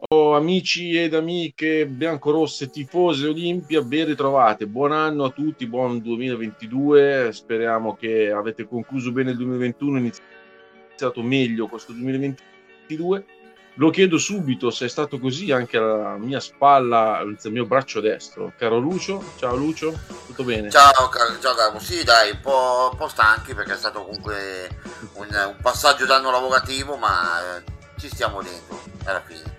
Oh, amici ed amiche biancorosse, tifose Olimpia, ben ritrovate. Buon anno a tutti, buon 2022. Speriamo che avete concluso bene il 2021, iniziato meglio questo 2022. Lo chiedo subito se è stato così anche alla mia spalla, al mio braccio destro. Caro Lucio, ciao Lucio, tutto bene? Ciao, caro, ciao caro. sì dai, un po', un po', stanchi perché è stato comunque un, un passaggio d'anno lavorativo, ma eh, ci stiamo dentro alla fine.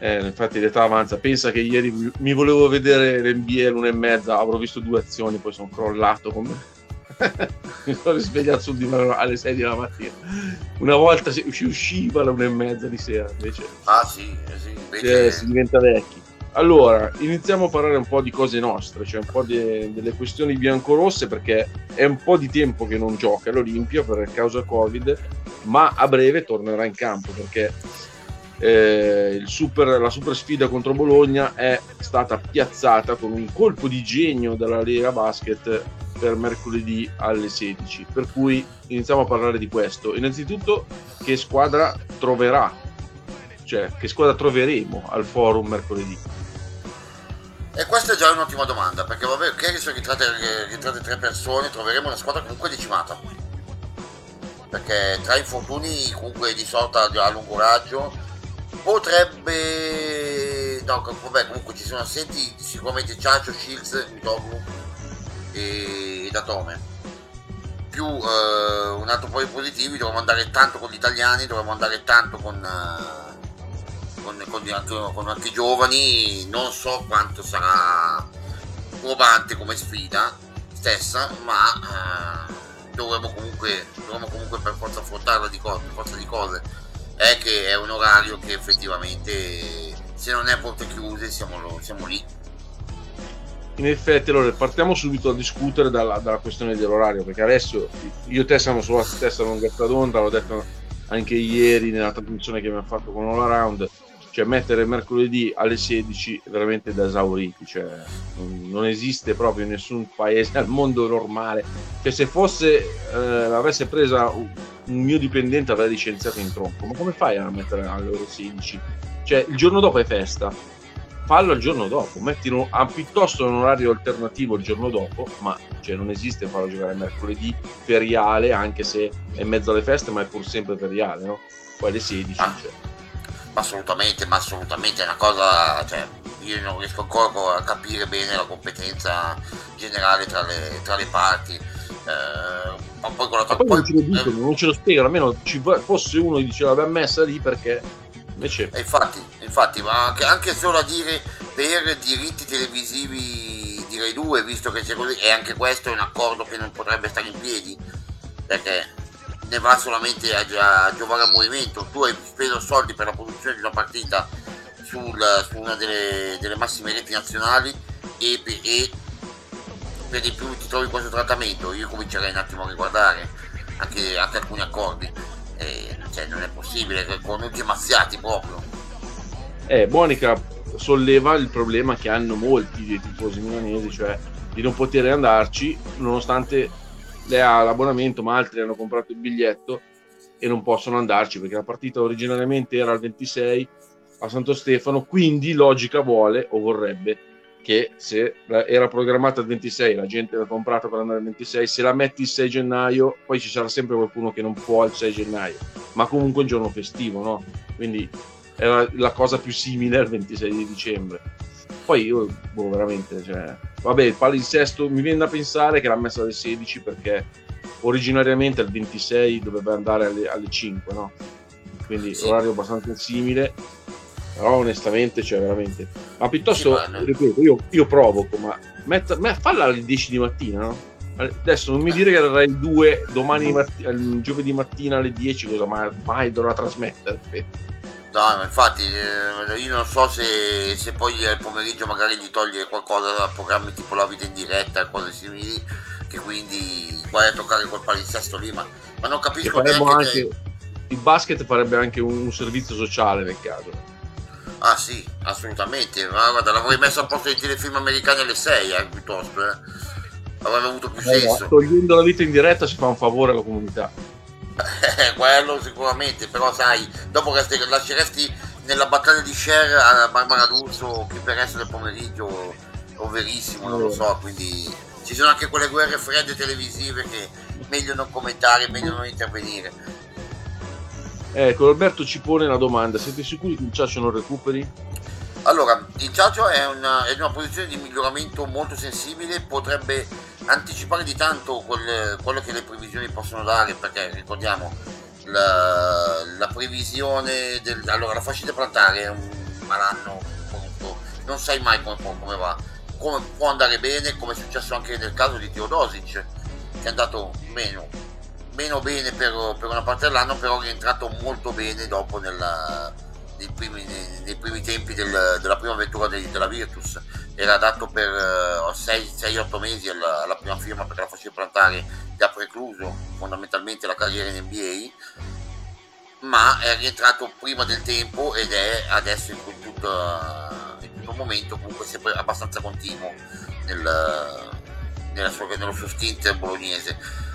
Eh, infatti l'età avanza. Pensa che ieri mi volevo vedere l'NBA l'una e mezza, avrò visto due azioni, poi sono crollato come mi sono risvegliato sul divano alle 6 della mattina. Una volta si, usciva alle 1 e mezza di sera, invece. Ah, sì, eh sì invece... cioè, si diventa vecchi. Allora, iniziamo a parlare un po' di cose nostre, cioè un po' de, delle questioni biancorosse, perché è un po' di tempo che non gioca l'Olimpia per causa Covid, ma a breve tornerà in campo perché eh, super, la super sfida contro Bologna è stata piazzata con un colpo di genio della Lega Basket per mercoledì alle 16. Per cui iniziamo a parlare di questo. Innanzitutto, che squadra troverà? Cioè, che squadra troveremo al forum mercoledì? E questa è già un'ottima domanda, perché vabbè, ok, sono rientrate, rientrate tre persone, troveremo una squadra comunque decimata. Perché tra infortuni comunque di sorta a lungo raggio potrebbe... No, vabbè, comunque ci sono assenti sicuramente Ciaccio, Shields, Mitoglu e Datome. Più eh, un altro po' di positivi dovremmo andare tanto con gli italiani dovremmo andare tanto con, eh, con, con, anche, con, anche, giovani non so quanto sarà probante come sfida stessa ma eh, dovremmo comunque dovremmo comunque per forza affrontarla di cose, per forza di cose è che è un orario che effettivamente se non è porte chiuse siamo, siamo lì. In effetti allora partiamo subito a discutere dalla, dalla, questione dell'orario perché adesso io e te siamo sulla stessa lunghezza d'onda l'ho detto anche ieri nella trasmissione che abbiamo fatto con All Around cioè mettere mercoledì alle 16 è veramente da esauriti cioè non esiste proprio nessun paese al mondo normale. Cioè se fosse eh, avesse presa un, mio dipendente avrei licenziato in tronco. Ma come fai a mettere alle ore 16 cioè il giorno dopo è festa. Fallo il giorno dopo, mettilo a piuttosto un orario alternativo il giorno dopo, ma cioè, non esiste farlo giocare mercoledì feriale, anche se è in mezzo alle feste, ma è pur sempre feriale, no? Poi alle 16. Ah, cioè. Assolutamente, ma assolutamente è una cosa, cioè, io non riesco ancora a capire bene la competenza generale tra le, tra le parti. Eh, ma poi con la ma poi non ce lo dicono, eh, non ce lo spiegano, almeno ci fosse uno che diceva l'abbiamo messa lì perché Invece... infatti, infatti, ma anche, anche, solo a dire per diritti televisivi direi due, visto che c'è così, e anche questo è un accordo che non potrebbe stare in piedi, perché ne va solamente a, a giovare al movimento. Tu hai speso soldi per la produzione di una partita sul, su una delle, delle, massime reti nazionali e, e per di più ti trovi questo trattamento. Io comincerei un attimo a riguardare anche, anche alcuni accordi eh, cioè, non è possibile, con tutti mazziati proprio. Eh, Monica solleva il problema che hanno molti dei tifosi milanesi, cioè di non poter andarci nonostante lei ha l'abbonamento, ma altri hanno comprato il biglietto e non possono andarci perché la partita originariamente era il 26 a Santo Stefano, quindi logica vuole o vorrebbe che se era programmata il 26, la gente l'ha comprata per andare il 26, se la metti il 6 gennaio, poi ci sarà sempre qualcuno che non può il 6 gennaio, ma comunque è un giorno festivo, no? Quindi era la cosa più simile al 26 di dicembre. Poi io, boh, veramente, cioè, vabbè, il palinsesto mi viene da pensare che l'ha messa alle 16 perché originariamente il 26 doveva andare alle, alle 5, no? Quindi sì. orario abbastanza simile però onestamente cioè veramente ma piuttosto ripeto io, io, provoco ma metta, ma falla alle 10 di mattina no? adesso non mi dire che avrai il 2 domani matti- giovedì mattina alle 10 cosa mai, mai dovrà trasmettere no infatti eh, io non so se, se poi al pomeriggio magari gli toglie qualcosa da programmi tipo la vita in diretta e cose simili che quindi vai a toccare quel palinsesto lì ma, ma non capisco neanche anche, che... il basket farebbe anche un, un servizio sociale nel caso Ah sì, assolutamente. Ma guarda, l'avrei messo a posto dei telefilm americani alle 6, eh, piuttosto. Eh. Avrebbe avuto più eh, senso. Togliendo la vita in diretta si fa un favore alla comunità. Quello sicuramente, però sai, dopo che lasceresti nella battaglia di share a Barbara D'Urso che per resto del pomeriggio overissimo, non lo so, quindi ci sono anche quelle guerre fredde televisive che meglio non commentare, meglio non intervenire. Ecco, Roberto ci pone la domanda, siete sicuri che il Ciaccio non recuperi? Allora, il Ciaccio è, una, è in una posizione di miglioramento molto sensibile, potrebbe anticipare di tanto quel, quello che le previsioni possono dare, perché ricordiamo, la, la previsione del... Allora, la fascite plantare è un malanno, non sai mai come, come va, come può andare bene, come è successo anche nel caso di Teodosic, che è andato meno, meno bene per, per, una parte dell'anno, però è rientrato molto bene dopo nella, nei, primi, nei, primi, tempi del, della prima avventura de, della Virtus. Era dato per uh, 6-8 mesi alla, alla, prima firma perché la fascia plantare gli ha precluso fondamentalmente la carriera in NBA, ma è rientrato prima del tempo ed è adesso in tutto, in tutto momento comunque sempre abbastanza continuo nel, sua, nello suo stint bolognese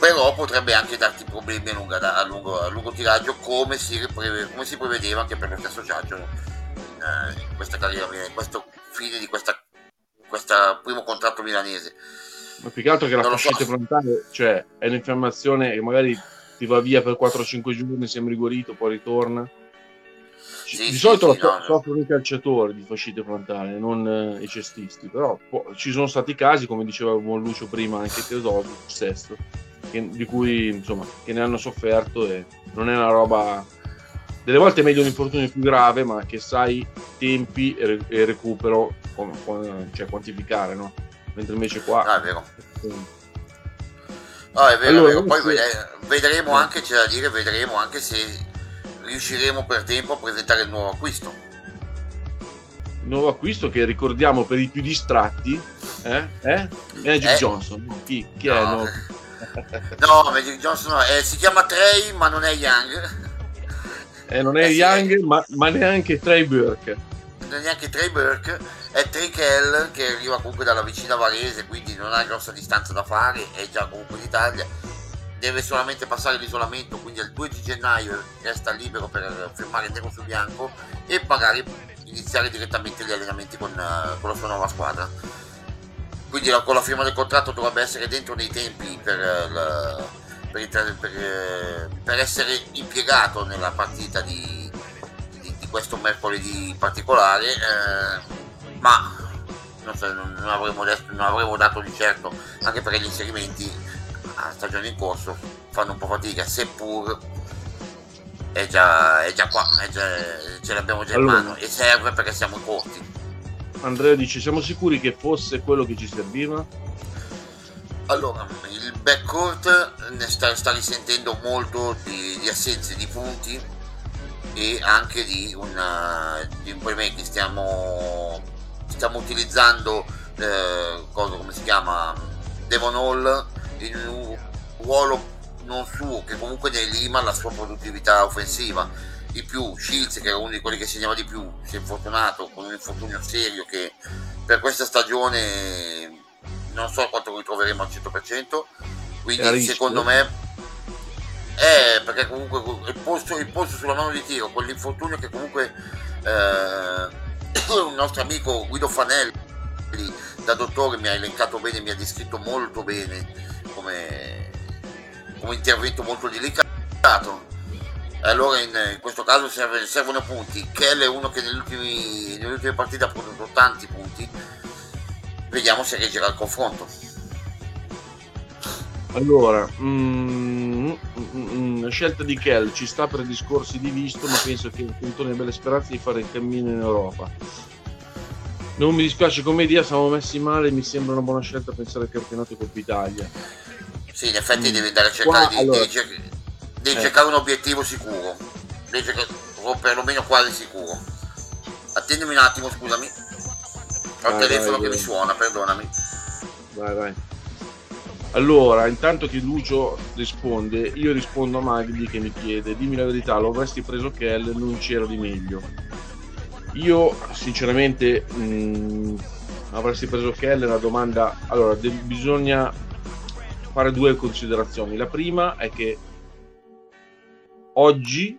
però potrebbe anche darti problemi a, lunga, a, lungo, a lungo, tiraggio come si, prevede, come si, prevedeva anche per lo stesso Giaggio eh, in questa carriera in questo fine di questo primo contratto milanese ma più che altro che la fascite so. frontale cioè è un'infiammazione che magari ti va via per 4-5 giorni sembri guarito poi ritorna sì, di sì, solito sì, no, soffrono no. i calciatori di fascite frontali, non eh, i cestisti, però po- ci sono stati casi, come diceva buon Lucio prima, anche Teodoro, Sesto, che, di cui insomma, che ne hanno sofferto e non è una roba delle volte è meglio un infortunio più grave ma che sai tempi e, re- e recupero con, con, cioè quantificare no? mentre invece qua ah, è vero no, è vero, allora, è vero. poi vedremo anche c'è da dire vedremo anche se riusciremo per tempo a presentare il nuovo acquisto il nuovo acquisto che ricordiamo per i più distratti eh? Eh? Magic eh? Johnson chi, chi no. è? No? no, Magic Johnson eh, si chiama Trey ma non è Young. Eh, non è eh, Young sì, ma, ma, neanche Trey Burke. Non è neanche Trey Burke, è Trey Kell che arriva comunque dalla vicina Varese, quindi non ha grossa distanza da fare, è già comunque in Italia. Deve solamente passare l'isolamento, quindi il 2 di gennaio resta libero per firmare nero su bianco e magari iniziare direttamente gli allenamenti con, uh, con la sua nuova squadra quindi con la firma del contratto dovrebbe essere dentro nei tempi per, eh, la, per, per, eh, per essere impiegato nella partita di, di, di questo mercoledì particolare, eh, ma non, so, non, non, avremo detto, non, avremo dato di certo, anche perché gli inserimenti a stagione in corso fanno un po' fatica, seppur è già, è già qua, è già, ce l'abbiamo già in allora. mano e serve perché siamo corti. Andrea dice siamo sicuri che fosse quello che ci serviva? Allora, il backcourt ne sta, sta risentendo molto di, di, assenze di punti e anche di, una, di un playmaking. Stiamo, stiamo utilizzando, eh, cosa, come si chiama, Devon Hall in un ruolo non suo che comunque ne lima la sua produttività offensiva di più Shields che era uno di quelli che segnava di più si è infortunato con un infortunio serio che per questa stagione non so quanto ritroveremo al 100% quindi secondo me è perché comunque il posto, il posto sulla mano di tiro quell'infortunio che comunque eh, un nostro amico Guido Fanelli da dottore mi ha elencato bene mi ha descritto molto bene come, come intervento molto delicato allora in, in questo caso serve, servono punti. Kell è uno che nelle ultime partite ha prodotto tanti punti. Vediamo se reggerà il confronto. Allora, mm, mm, mm, la scelta di Kell ci sta per discorsi di visto, ma penso che appunto ne belle speranze di fare il cammino in Europa. Non mi dispiace come idea, siamo messi male, mi sembra una buona scelta pensare al campionato Coppa Italia. Sì, in effetti devi andare a cercare Qua, di, allora, di, devi eh. cercare un obiettivo sicuro devi cercare, o perlomeno quasi sicuro attendimi un attimo scusami ho il telefono vai, che vai. mi suona perdonami vai vai allora, intanto che Lucio risponde, io rispondo a Magdi che mi chiede: Dimmi la verità, lo avresti preso Kell, non c'era di meglio. Io, sinceramente, mh, mm, avresti preso Kell? È una domanda. Allora, de- bisogna fare due considerazioni. La prima è che oggi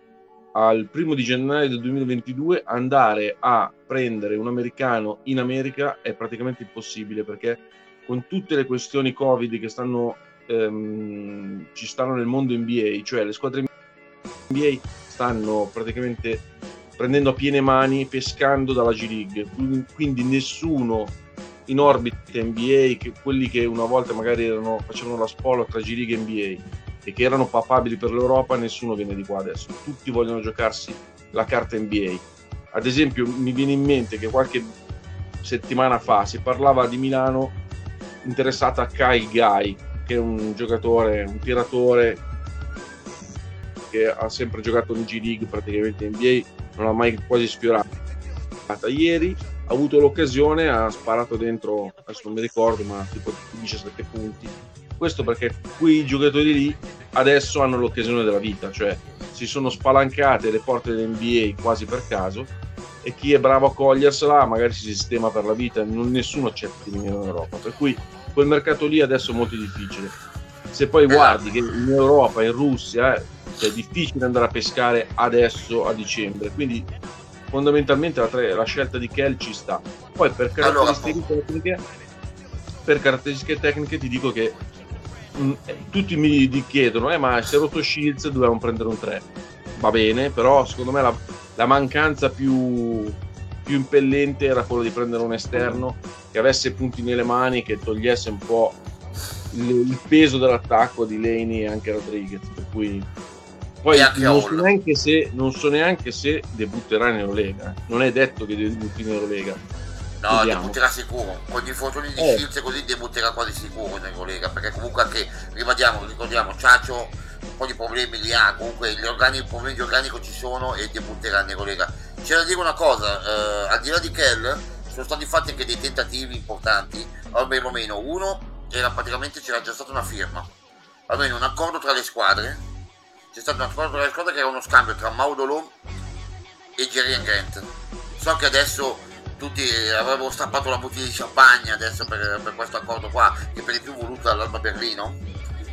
al primo di gennaio del 2022 andare a prendere un americano in America è praticamente impossibile perché con tutte le questioni Covid che stanno, ehm, ci stanno nel mondo NBA, cioè le squadre NBA stanno praticamente prendendo a piene mani, pescando dalla G League, quindi nessuno in orbita NBA, che quelli che una volta magari erano, facevano la spola tra G League e NBA e che erano papabili per l'Europa, nessuno viene di qua adesso, tutti vogliono giocarsi la carta NBA. Ad esempio mi viene in mente che qualche settimana fa si parlava di Milano interessata a Kyle Guy, che è un giocatore, un tiratore che ha sempre giocato in G League, praticamente NBA, non ha mai quasi sfiorato. Ieri ha avuto l'occasione, ha sparato dentro, adesso non mi ricordo, ma tipo 17 punti. Questo perché quei giocatori lì adesso hanno l'occasione della vita, cioè si sono spalancate le porte dell'NBA quasi per caso e chi è bravo a cogliersela magari si sistema per la vita, non, nessuno accetta di venire in Europa, per cui quel mercato lì adesso è molto difficile. Se poi guardi che in Europa, in Russia, eh, è difficile andare a pescare adesso a dicembre, quindi fondamentalmente la, tre, la scelta di Kell ci sta. Poi per caratteristiche, allora, tecniche, per caratteristiche tecniche ti dico che tutti mi chiedono, eh, ma se rotto Shields dovevamo prendere un 3. Va bene, però secondo me la, la mancanza più, più impellente era quello di prendere un esterno che avesse punti nelle mani, che togliesse un po' il, il peso dell'attacco di Laney e anche Rodriguez. Per cui poi non so, neanche se, non so neanche se debutterà in Eurolega. Non è detto che debutti in Eurolega. No, debutterà sicuro. Con gli infortuni di eh. Shields così debutterà quasi sicuro in Eurolega. Perché comunque anche, ribadiamo, ricordiamo, Ciaccio un po' di problemi li ha. Comunque gli organi, i problemi di organico ci sono e debutterà in Eurolega. C'è da dire una cosa, eh, al di là di Kell, sono stati fatti anche dei tentativi importanti, almeno meno. Uno era praticamente c'era già stata una firma, almeno un accordo tra le squadre c'è stato un accordo tra le squadre che era uno scambio tra Maudolo e Jerry Grant. So che adesso tutti avrebbero strappato la bottiglia di champagne adesso per, per questo accordo qua, che per di più voluto dall'Alba Berlino,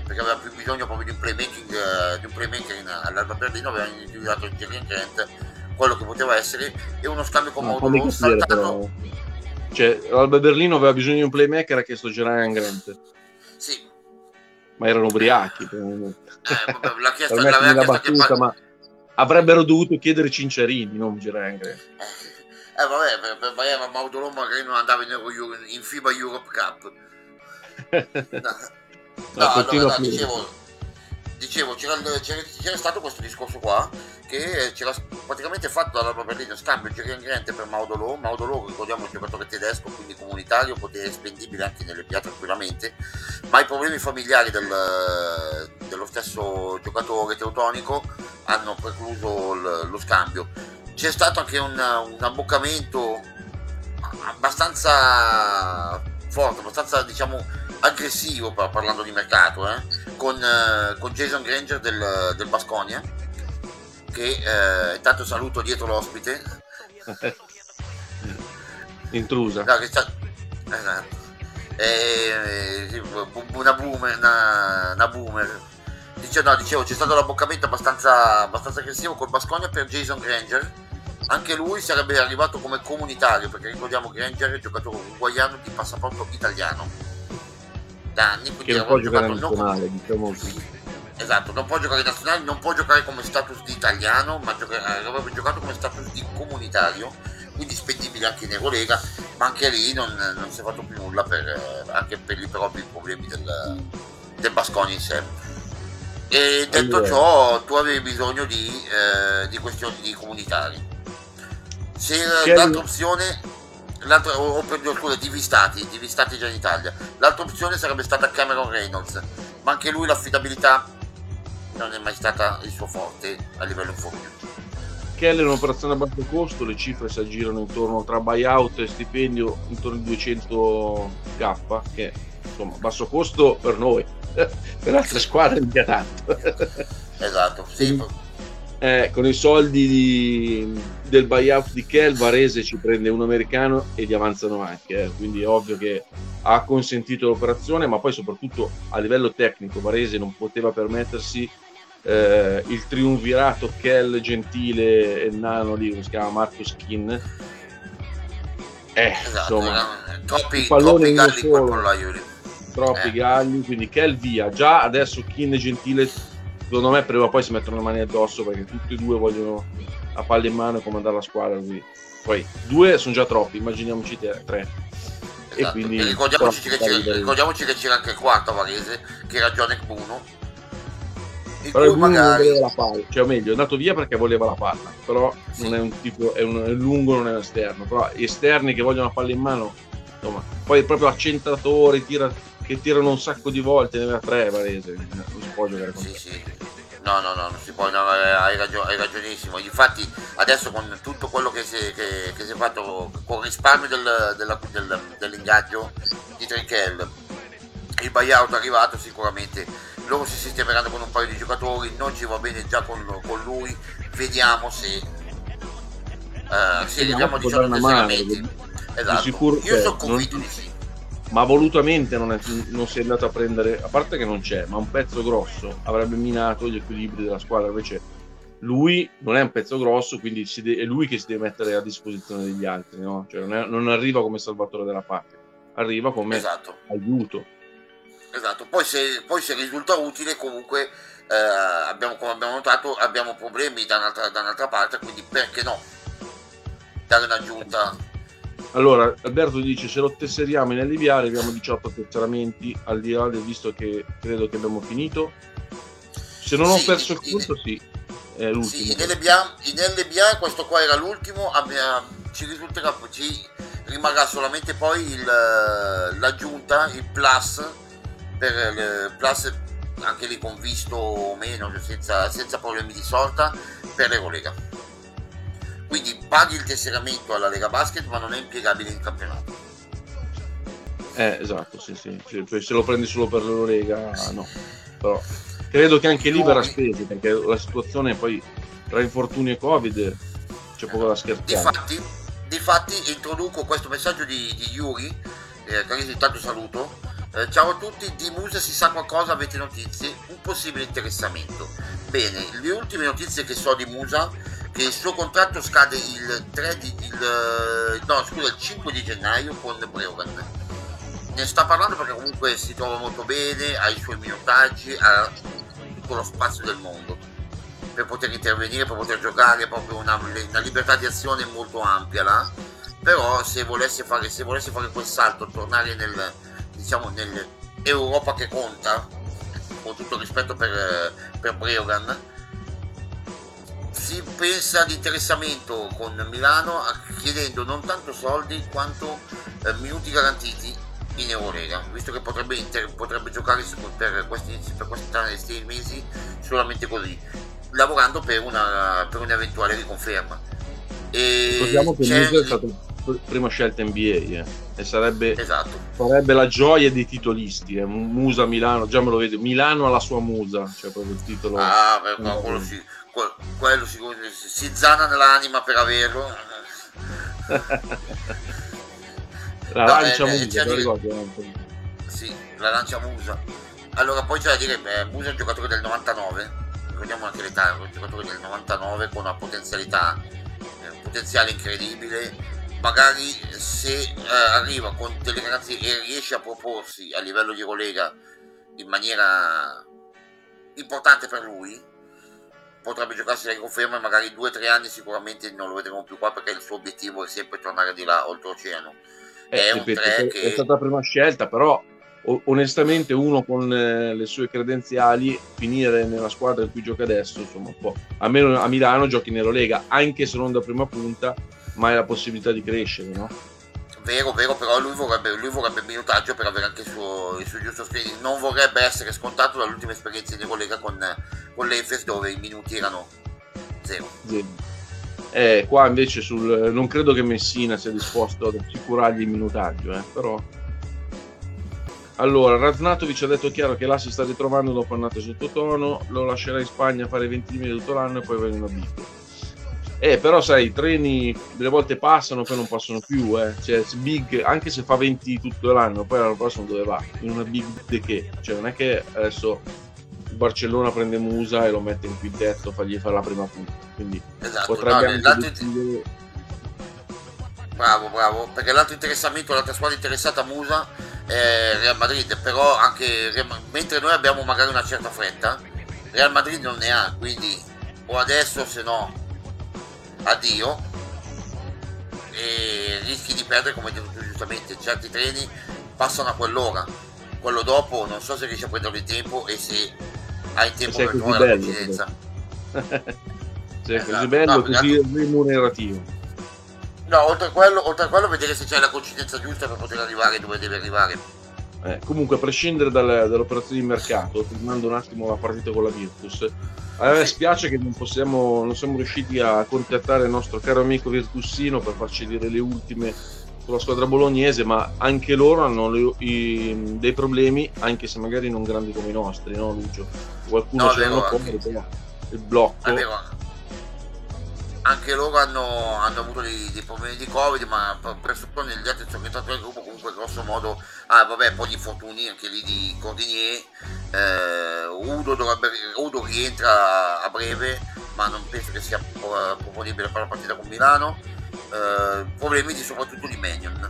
perché aveva più bisogno proprio di un playmaking, uh, di un playmaker in, all'Alba Berlino, aveva individuato Jerry Grant quello che poteva essere e uno scambio con no, Maudolo saltato. Cioè, l'Alba Berlino aveva bisogno di un playmaker ha chiesto Jerry Grant. Sì, ma erano ubriachi. Eh, vabbè, l'ha chiesto, la battuta, che... ma avrebbero dovuto chiedere Cinciarini, non Gerengre. Eh, eh vabbè, ma, ma Maudolò magari non andava in, Euro, in FIBA Europe Cup. No, no allora, no, dicevo, dicevo c'era, c'era, c'era, stato questo discorso qua che c'era praticamente fatto dalla Berlino scambio Grant per Maudolò Maudolò ricordiamo un giocatore tedesco quindi comunitario potere spendibile anche nelle PA tranquillamente. Ma i problemi familiari del, dello stesso giocatore teutonico hanno precluso l, lo scambio c'è stato anche un, un abboccamento abbastanza forte abbastanza diciamo aggressivo parlando di mercato eh, con, eh, con, Jason Granger del, del Basconia che eh, intanto saluto dietro l'ospite. Intrusa. No, sta... esatto. eh, una boomer una, una boomer. Dice, no, dicevo c'è stato l'abboccamento abbastanza, abbastanza aggressivo col Basconia per Jason Granger anche lui sarebbe arrivato come comunitario perché ricordiamo Granger è giocatore uruguaiano di passaporto italiano da anni. Che non può giocare nazionale, non... diciamo Esatto, non può giocare in nazionale, non può giocare come status di italiano, ma gioca... avrebbe giocato come status di comunitario, quindi spendibile anche in Eurolega, ma anche lì non, non si è fatto più nulla per, anche per i propri problemi del, del Basconi in sé. E detto allora. ciò, tu avevi bisogno di, eh, di questioni di comunitari. Se l'altra opzione l'altra, o, per due scusa, divistati, divistati già in Italia. L'altra opzione sarebbe stata Cameron Reynolds, ma anche lui l'affidabilità non è mai stata il suo forte a livello infortunio. Keller è un'operazione a basso costo, le cifre si aggirano intorno tra buyout e stipendio intorno ai 200k, che insomma basso costo per noi, per altre squadre mica tanto. esatto, sì eh, con i soldi di, del buyout di Kel, Varese ci prende un americano e gli avanzano anche, eh. quindi è ovvio che ha consentito l'operazione, ma poi soprattutto a livello tecnico Varese non poteva permettersi eh, il triunvirato Kell, Gentile e Nano lì, che si chiama Marco Skin. Eh, esatto, insomma, eh, troppi, troppi galli solo, troppi eh. galli, quindi Kell via. Già adesso Kin e Gentile, secondo me prima o poi si mettono le mani addosso perché tutti e due vogliono a palla in mano e comandare la squadra. Quindi. Poi due sono già troppi, immaginiamoci tre. Esatto. E quindi, e ricordiamoci, che c'era, ricordiamoci che c'era anche il quarto Varese, che era Jonek Bruno però il magari... voleva la palla, cioè o meglio è andato via perché voleva la palla, però sì. non è un tipo, è, un, è lungo, non è un esterno, però esterni che vogliono la palla in mano, insomma, poi proprio accentratori tira, che tirano un sacco di volte, ne aveva tre Varese, non si può giocare con sì, sì. No, no, no, non si può, no, hai, ragion- hai, ragionissimo. Infatti adesso con tutto quello che si, che, che si è fatto con risparmio del, della, del, dell'ingaggio di Trinchell, il buyout è arrivato sicuramente loro si sistemeranno con un paio di giocatori, non ci va bene già con, con lui, vediamo se... Uh, sì, abbiamo 18 tesseramenti. Esatto. Sicuro, Io sono convinto non... di sì. Ma volutamente non, è, non, si è andato a prendere, a parte che non c'è, ma un pezzo grosso avrebbe minato gli equilibri della squadra. Invece lui non è un pezzo grosso, quindi de- è lui che si deve mettere a disposizione degli altri, no? cioè non, è, non, arriva come salvatore della parte, arriva come esatto. aiuto Esatto, poi se, poi se risulta utile comunque eh, abbiamo, come abbiamo notato abbiamo problemi da un'altra, da un'altra parte, quindi perché no? Dare un'aggiunta. Allora, Alberto dice se lo tesseriamo in LBA abbiamo 18 tesseramenti al di là del visto che credo che abbiamo finito. Se non sì, ho perso il conto, sì. È l'ultimo. Sì, in LBA, in LBA questo qua era l'ultimo, ci risulterà, ci rimarrà solamente poi il, l'aggiunta, il plus per il Plus anche lì con visto o meno senza, senza problemi di sorta per l'Eurolega quindi paghi il tesseramento alla Lega Basket ma non è impiegabile in campionato eh esatto sì sì cioè, se lo prendi solo per l'Eurolega no però credo che anche lì verrà speso perché la situazione poi tra infortuni e covid c'è poco da scherzare difatti, difatti introduco questo messaggio di, di Yuri eh, che intanto saluto eh, ciao a tutti, di Musa si sa qualcosa? Avete notizie? Un possibile interessamento. Bene, le ultime notizie che so di Musa che il suo contratto scade il 3 di, il, eh, no, scusa, il 5 di gennaio con Breogan. Ne sta parlando perché comunque si trova molto bene, ha i suoi minutaggi, ha tutto lo spazio del mondo per poter intervenire, per poter giocare, proprio una, una libertà di azione molto ampia là. Però se volesse fare, se volesse fare quel salto, tornare nel, diciamo nell'Europa che conta, con tutto rispetto per, per Breogan, si pensa di interessamento con Milano chiedendo non tanto soldi quanto eh, minuti garantiti in Eurolega, visto che potrebbe, inter- potrebbe giocare per questi, per questi mesi solamente così, lavorando per, una, per un'eventuale riconferma. E Ricordiamo che c'è... è stato prima scelta NBA eh. e sarebbe, esatto. sarebbe, la gioia dei titolisti eh. Musa Milano già me lo vedo Milano alla sua musa cioè proprio il titolo ah beh, quello, si, quello si, si zana nell'anima per averlo. La no, lancia eh, musa dire... ricordo, sì la lancia musa. Allora poi c'è da dire beh, musa è un giocatore del 99 ricordiamo anche l'età è un giocatore del 99 con una potenzialità un potenziale incredibile. Magari se eh, arriva con delle garanzie e riesce a proporsi a livello di Eurolega in maniera importante per lui potrebbe giocarsi la conferma e magari due o tre anni sicuramente non lo vedremo più qua perché il suo obiettivo è sempre tornare di là oltreoceano eh, è, ripeto, è, che... è stata la prima scelta però onestamente uno con eh, le sue credenziali finire nella squadra in cui gioca adesso insomma un po' almeno a Milano giochi in Eurolega anche se non da prima punta mai la possibilità di crescere, no? Vero, vero, però lui vorrebbe, lui vorrebbe minutaggio per avere anche il suo, il suo giusto screening. Non vorrebbe essere scontato dall'ultima esperienza di collega con, con l'Efes dove i minuti erano zero. zero. Eh, qua invece sul, non credo che Messina sia disposto ad assicurargli il minutaggio, eh, però... Allora, Raznatovic ha detto chiaro che là si sta ritrovando dopo annate sottotono, lo lascerà in Spagna a fare 20 minuti tutto l'anno e poi va in una biccola. Eh, però sai, i treni delle volte passano, poi non passano più, eh. Cioè, big, anche se fa 20 tutto l'anno, poi l'anno prossimo dove va? In una big de che? Cioè, non è che adesso Barcellona prende Musa e lo mette in quintetto, fagli fare la prima punta. Quindi Esatto, potrebbe no, anche decidere- Bravo, bravo, perché l'altro interessamento, l'altra squadra interessata a Musa è Real Madrid, però anche Real- mentre noi abbiamo magari una certa fretta, Real Madrid non ne ha, quindi o adesso se no addio e rischi di perdere come hai detto tu giustamente, certi treni passano a quell'ora, quello dopo non so se riesci a prenderlo in tempo e se hai tempo per trovare la coincidenza. Sì, Esatto. così bello, No, così remunerativo. No, oltre a quello, oltre a quello vedere se c'è la coincidenza giusta per poter arrivare dove deve arrivare. Eh, comunque, a prescindere dal- dall'operazione di mercato, tornando un attimo alla partita con la Virtus, a me spiace che non, possiamo, non siamo riusciti a contattare il nostro caro amico Virtussino per farci dire le ultime sulla squadra bolognese, ma anche loro hanno le- i- dei problemi, anche se magari non grandi come i nostri, no Lucio? Qualcuno No, ce l'hanno però il blocco. È vero, anche loro hanno, hanno avuto dei, dei problemi di Covid, ma presuppone gli altri giocatori del gruppo comunque grosso modo, ah vabbè, poi gli infortuni anche lì di Cordinier, eh, Udo, dovrebbe, Udo rientra a breve, ma non penso che sia pro- proponibile per la partita con Milano, eh, problemi di, soprattutto di Manion,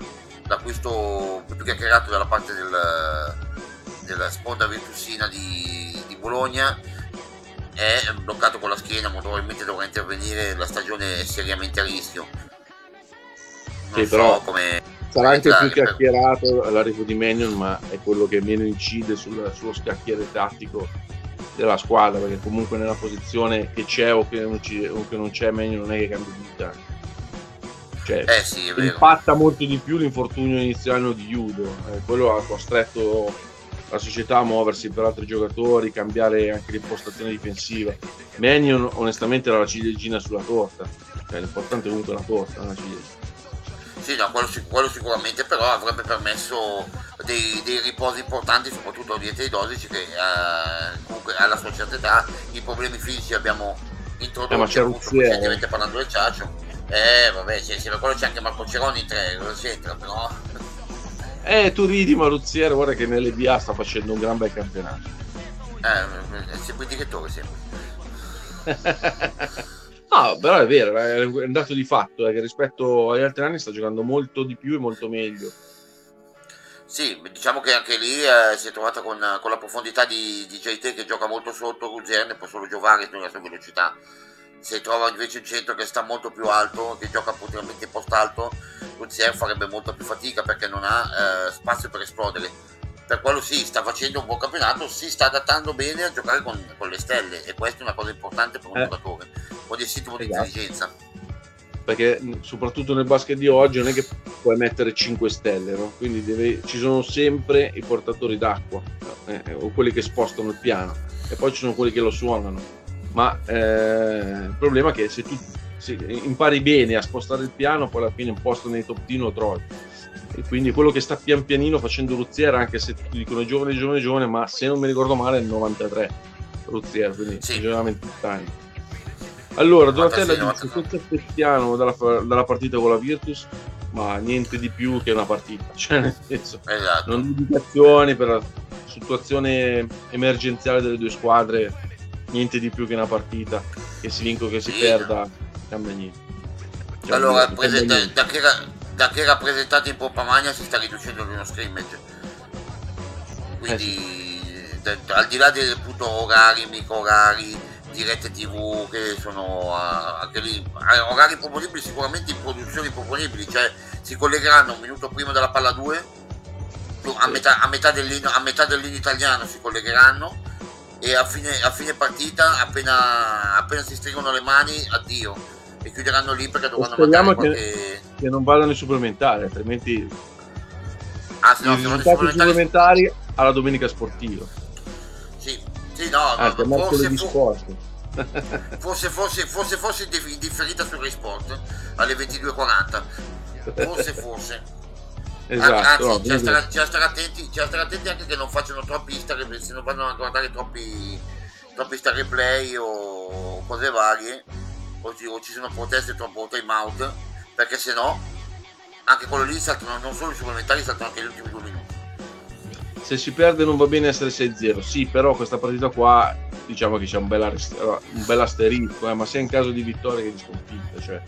l'acquisto più che creato dalla parte del, della sponda virtussina di, di Bologna, è bloccato con la schiena, molto probabilmente dovrà intervenire, la stagione è seriamente a rischio. Non Sì, so però come... Sarà anche più chiacchierato l'arrivo di Manion, ma è quello che meno incide sul- sullo scacchiere tattico della squadra, perché comunque nella posizione che c'è o che non, ci- o che non c'è, Manion non è che cambia vita. Cioè, Eh sì, impatta molto di più l'infortunio iniziale di Judo, eh, quello ha costretto la società a muoversi per altri giocatori, cambiare anche l'impostazione difensiva. Manion onestamente era la ciliegina sulla torta, cioè, l'importante è comunque la torta, non la ciliegina. Sì, no, quello, sic- quello sicuramente, però avrebbe permesso dei, dei riposi importanti, soprattutto dietro i dosici, che eh, comunque alla sua certa età i problemi fisici abbiamo introdotto Eh, ma c'è Ruzier. recentemente parlando del Ciaccio. Eh, vabbè, sì, sì, quello c'è anche Marco Ceroni in tre, cosa c'entra, però... Eh, tu ridi, ma Ruzziere, guarda che nell'EBA sta facendo un gran bel campionato. Eh, è sempre il direttore, sempre. no, però è vero, è un dato di fatto, è che rispetto agli altri anni sta giocando molto di più e molto meglio. Sì, diciamo che anche lì eh, si è trovata con, con la profondità di, di JT che gioca molto sotto, Ruggerne può solo giocare nella sua velocità. Se trova invece un centro che sta molto più alto, che gioca potenzialmente in post alto, Ruggerne farebbe molta più fatica perché non ha eh, spazio per esplodere. Per quello sì, sta facendo un buon campionato, si sta adattando bene a giocare con, con le stelle e questa è una cosa importante per un Eh. giocatore, un di sintomo di Esatto. intelligenza. Perché soprattutto nel basket di oggi non è che puoi mettere 5 stelle, no? quindi deve- ci sono sempre i portatori d'acqua eh, o quelli che spostano il piano e poi ci sono quelli che lo suonano. Ma eh, il problema è che se tu se impari bene a spostare il piano, poi alla fine un posto nei top 10 lo trovi. E quindi quello che sta pian pianino facendo Ruzziere, anche se tutti dicono giovane, giovane, giovane, ma se non mi ricordo male è il 93 Ruzziere, quindi Sì. è veramente anni. Allora, Donatella 96, dice cosa aspettiamo dalla, dalla partita con la Virtus? Ma niente di più che una partita, cioè nel senso, Esatto. non indicazioni per la situazione emergenziale delle due squadre, niente di più che una partita, che si vinca o che si Sì. perda, cambia niente. Cioè, Allora, non presenta- niente. da, che era, da che era presentato in pompa magna si sta riducendo in uno scrimmage. Quindi, da- da- al di là dei orari, micro orari, dirette tv che sono anche lì, ah, orari proponibili sicuramente in produzioni proponibili, cioè si collegheranno un minuto prima della palla 2, a Sì. metà, a metà dell'inno, a metà dell'inno italiano si collegheranno e a fine, a fine partita appena, appena si stringono le mani addio e chiuderanno lì perché dovranno Speriamo che- qualche Che non vadano i supplementari, altrimenti ah, se no, se non supplementari- supplementari alla domenica sportiva. sì, sì no, Anche no, forse, sport. forse, forse, forse, forse in dif- in differita su Rai Sport alle 22.40 forse forse esatto. anzi no, quindi- stare, stare attenti stare attenti anche che non facciano troppi star se non vanno a guardare troppi troppi star replay o cose varie o ci, o ci sono proteste troppo time out perché se no anche quello lì saltano non solo i supplementari saltano anche gli ultimi due minuti se si perde non va bene essere 6-0, sì, però questa partita qua diciamo che c'è un bel, un bel asterisco, eh, ma sia in caso di vittoria che di sconfitta, cioè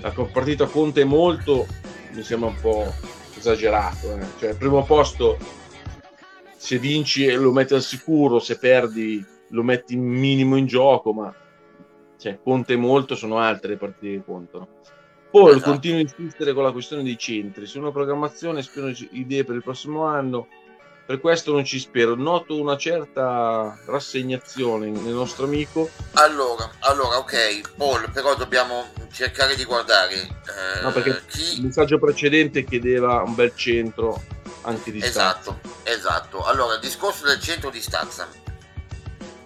la partita conta molto, mi sembra un po' esagerato, eh. cioè il primo posto se vinci lo metti al sicuro, se perdi lo metti minimo in gioco, ma cioè, conta molto, sono altre le partite che contano. Poi esatto. continuo a insistere con la questione dei centri, su una programmazione spiano idee per il prossimo anno, per questo non ci spero. Noto una certa rassegnazione nel nostro amico. Allora, allora ok, Paul, però dobbiamo cercare di guardare. Eh, no, perché chi... il messaggio precedente chiedeva un bel centro anche di Esatto, esatto. Allora, il discorso del centro di stazza.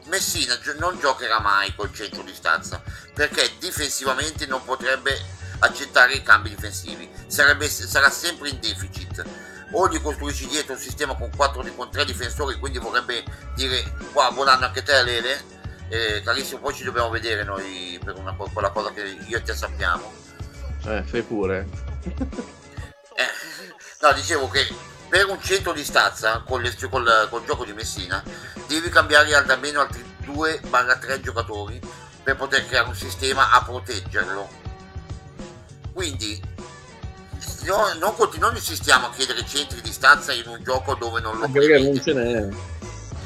Messina non giocherà mai col centro di stazza perché difensivamente non potrebbe accettare i cambi difensivi, Sarebbe, sarà sempre in deficit o gli costruisci dietro un sistema con, 4, con 3 difensori, quindi vorrebbe dire qua buon anno anche te Lele, eh, carissimo, poi ci dobbiamo vedere noi per una, quella cosa che io e te sappiamo. Eh, fai pure. eh, no, dicevo che per un centro di stazza con, le, col, col gioco di Messina devi cambiare almeno altri 2-3 giocatori per poter creare un sistema a proteggerlo. Quindi no, non, non insistiamo a chiedere centri di stanza in un gioco dove non lo perché non ce n'è?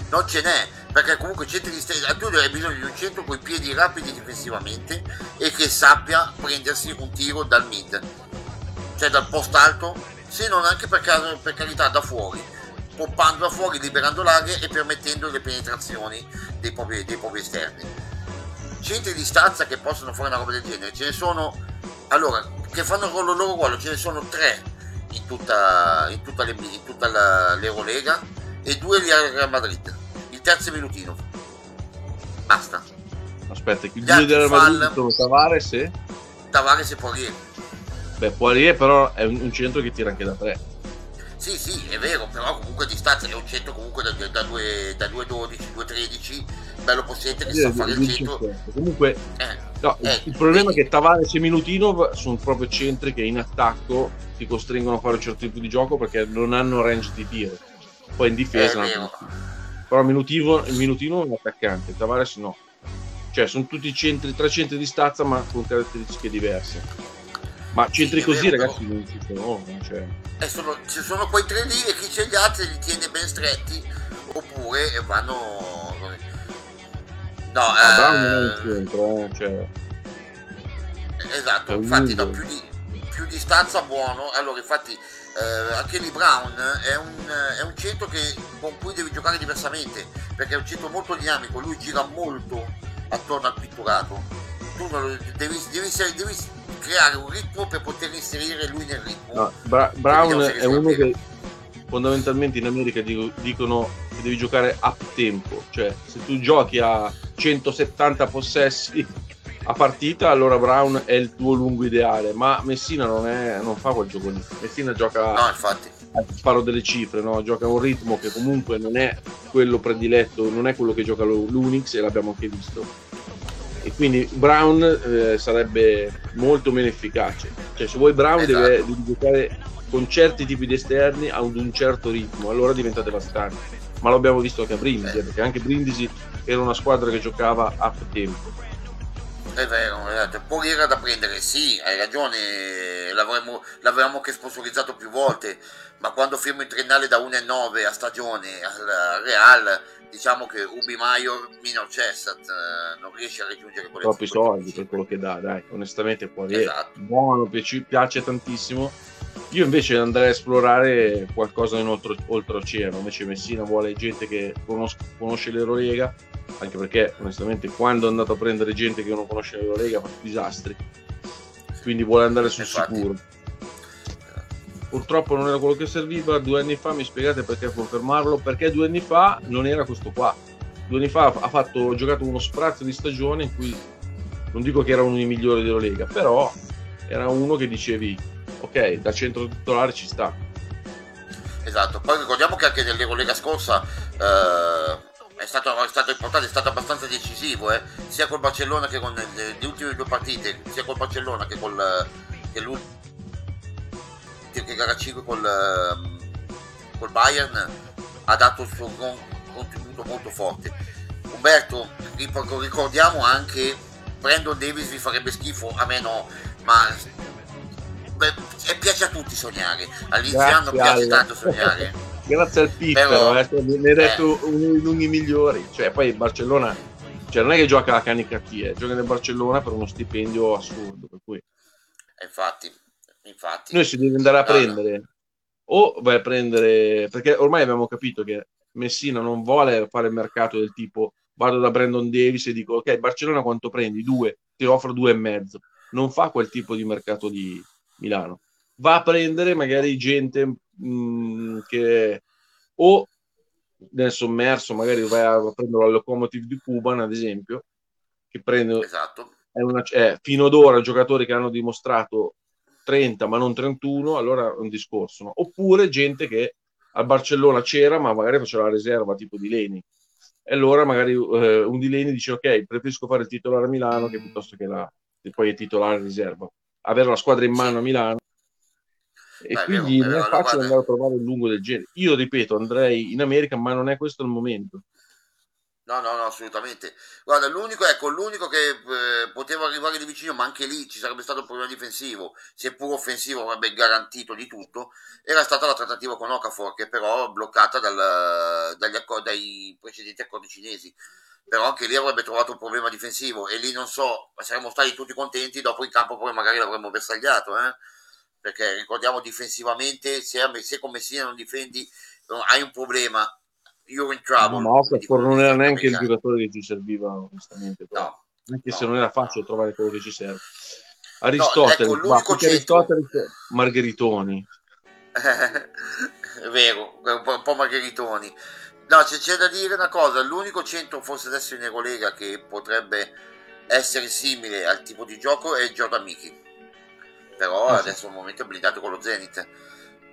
Non ce n'è perché comunque centri di stanza tu hai bisogno di un centro con i piedi rapidi difensivamente e che sappia prendersi un tiro dal mid cioè dal post alto se non anche per, per carità da fuori poppando da fuori liberando l'area e permettendo le penetrazioni dei propri, dei propri esterni. Centri di stanza che possono fare una roba del genere ce ne sono allora che fanno con il loro ruolo? Ce ne sono tre in tutta, in tutta, le, in tutta la, l'Eurolega e due di Real Madrid. Il terzo è Milutino basta. Aspetta chi due di Real Madrid sono Tavares e? Tavares e Poirier. Beh Poirier però è un, un centro che tira anche da tre. Sì, sì, è vero, però comunque a distanza è un centro comunque da, da, 2, da 2,12, 2,13, bello possente che sa fare il centro. Comunque, eh, no, eh, il problema quindi... è che Tavares e Milutinov sono proprio centri che in attacco ti costringono a fare un certo tipo di gioco perché non hanno range di tiro. Poi in difesa... Eh, però Minutino, il Minutino è un attaccante, Tavares no. Cioè, sono tutti centri, tre centri di stazza ma con caratteristiche diverse. Ma centri sì, così, vero, ragazzi, non ci sono. Cioè. Eh, sono, ci sono quei tre lì e chi c'è gli altri li tiene ben stretti oppure vanno. No, ah, eh... non è un centro, eh, cioè. Esatto, infatti da più di, più di stanza buono. Allora, infatti, eh, anche lì Brown è un, è un centro che, con cui devi giocare diversamente perché è un centro molto dinamico. Lui gira molto attorno al pitturato. Tu devi, devi, devi creare un ritmo per poter inserire lui nel ritmo. No, Bra- Brown è uno che fondamentalmente in America dicono che devi giocare up tempo, cioè se tu giochi a 170 possessi a partita, allora Brown è il tuo lungo ideale, ma Messina non, è, non fa quel gioco lì. Messina gioca no, infatti. sparo delle cifre, no? gioca un ritmo che comunque non è quello prediletto, non è quello che gioca l'Unix e l'abbiamo anche visto e quindi Brown eh, sarebbe molto meno efficace. Cioè, se vuoi Brown esatto. deve, deve, giocare con certi tipi di esterni ad un certo ritmo, allora diventa devastante. Ma l'abbiamo visto anche a Brindisi, eh. perché anche Brindisi era una squadra che giocava a tempo. È vero, esatto. poi era da prendere, sì, hai ragione, l'avremmo, l'avremmo che sponsorizzato più volte, ma quando firmo in triennale da 1,9 a stagione al Real diciamo che Ubi Maior minor Cessat eh, non riesce a raggiungere quelle troppi soldi per quello che dà dai onestamente può avere esatto. buono piace, piace tantissimo io invece andrei a esplorare qualcosa in oltre, oltreoceano invece Messina vuole gente che conosco, conosce l'Eurolega anche perché onestamente quando è andato a prendere gente che non conosce l'Eurolega fa disastri quindi vuole andare sul Infatti. sicuro purtroppo non era quello che serviva. Due anni fa mi spiegate perché confermarlo? Perché due anni fa non era questo qua. Due anni fa ha fatto, giocato uno sprazzo di stagione in cui non dico che era uno dei migliori della Lega, però era uno che dicevi ok, da centro titolare ci sta. Esatto, poi ricordiamo che anche nell'Eurolega scorsa eh, è, stato, è, stato, importante, è stato abbastanza decisivo, eh, sia col Barcellona che con le, le, ultime due partite, sia col Barcellona che l'ultimo che gara 5 col, ehm, col Bayern ha dato il suo contributo molto forte. Umberto, ricordiamo anche Brandon Davis vi farebbe schifo, a me no, ma beh, piace a tutti sognare. All'inizio piace tanto sognare. Grazie al piccolo, eh, mi hai detto eh. uno dei lunghi migliori. Cioè, poi Barcellona, cioè non è che gioca la canicati, eh, gioca nel Barcellona per uno stipendio assurdo. Per cui... Infatti, infatti. Noi si deve andare a prendere. No. O vai a prendere, perché ormai abbiamo capito che Messina non vuole fare il mercato del tipo vado da Brandon Davis e dico ok Barcellona quanto prendi? Due, ti offro due e mezzo non fa quel tipo di mercato di Milano va a prendere magari gente mh, mm, che o nel sommerso magari vai a prendere la Locomotive di Cuban ad esempio che prende esatto. è una, è, fino ad ora giocatori che hanno dimostrato 30 ma non 31 allora è un discorso no? oppure gente che al Barcellona c'era ma magari faceva la riserva tipo di Leni e allora magari eh, un di Leni dice ok preferisco fare il titolare a Milano che piuttosto che, la, che poi il titolare riserva avere la squadra in mano a Milano e Beh, quindi non è facile andare a trovare un lungo del genere io ripeto andrei in America ma non è questo il momento No, no, no, assolutamente. Guarda, l'unico, ecco, l'unico che eh, poteva arrivare di vicino, ma anche lì ci sarebbe stato un problema difensivo, seppur offensivo avrebbe garantito di tutto, era stata la trattativa con Okafor, che però bloccata dal, dagli accordi, dai precedenti accordi cinesi. Però anche lì avrebbe trovato un problema difensivo e lì non so, saremmo stati tutti contenti, dopo in campo poi magari l'avremmo bersagliato, eh? perché ricordiamo difensivamente, se, se con Messina non difendi hai un problema io in trouble. No, ma non era neanche il giocatore che ci serviva, onestamente. No, anche no, se non era facile trovare quello che ci serve. Aristotele, no, ecco, va, Aristotele Margheritoni. È vero, un po', un po', Margheritoni. No, c'è, c'è, da dire una cosa, l'unico centro forse adesso in Eurolega che potrebbe essere simile al tipo di gioco è Jordan Mickey. Però ah, adesso sì. al momento è blindato con lo Zenith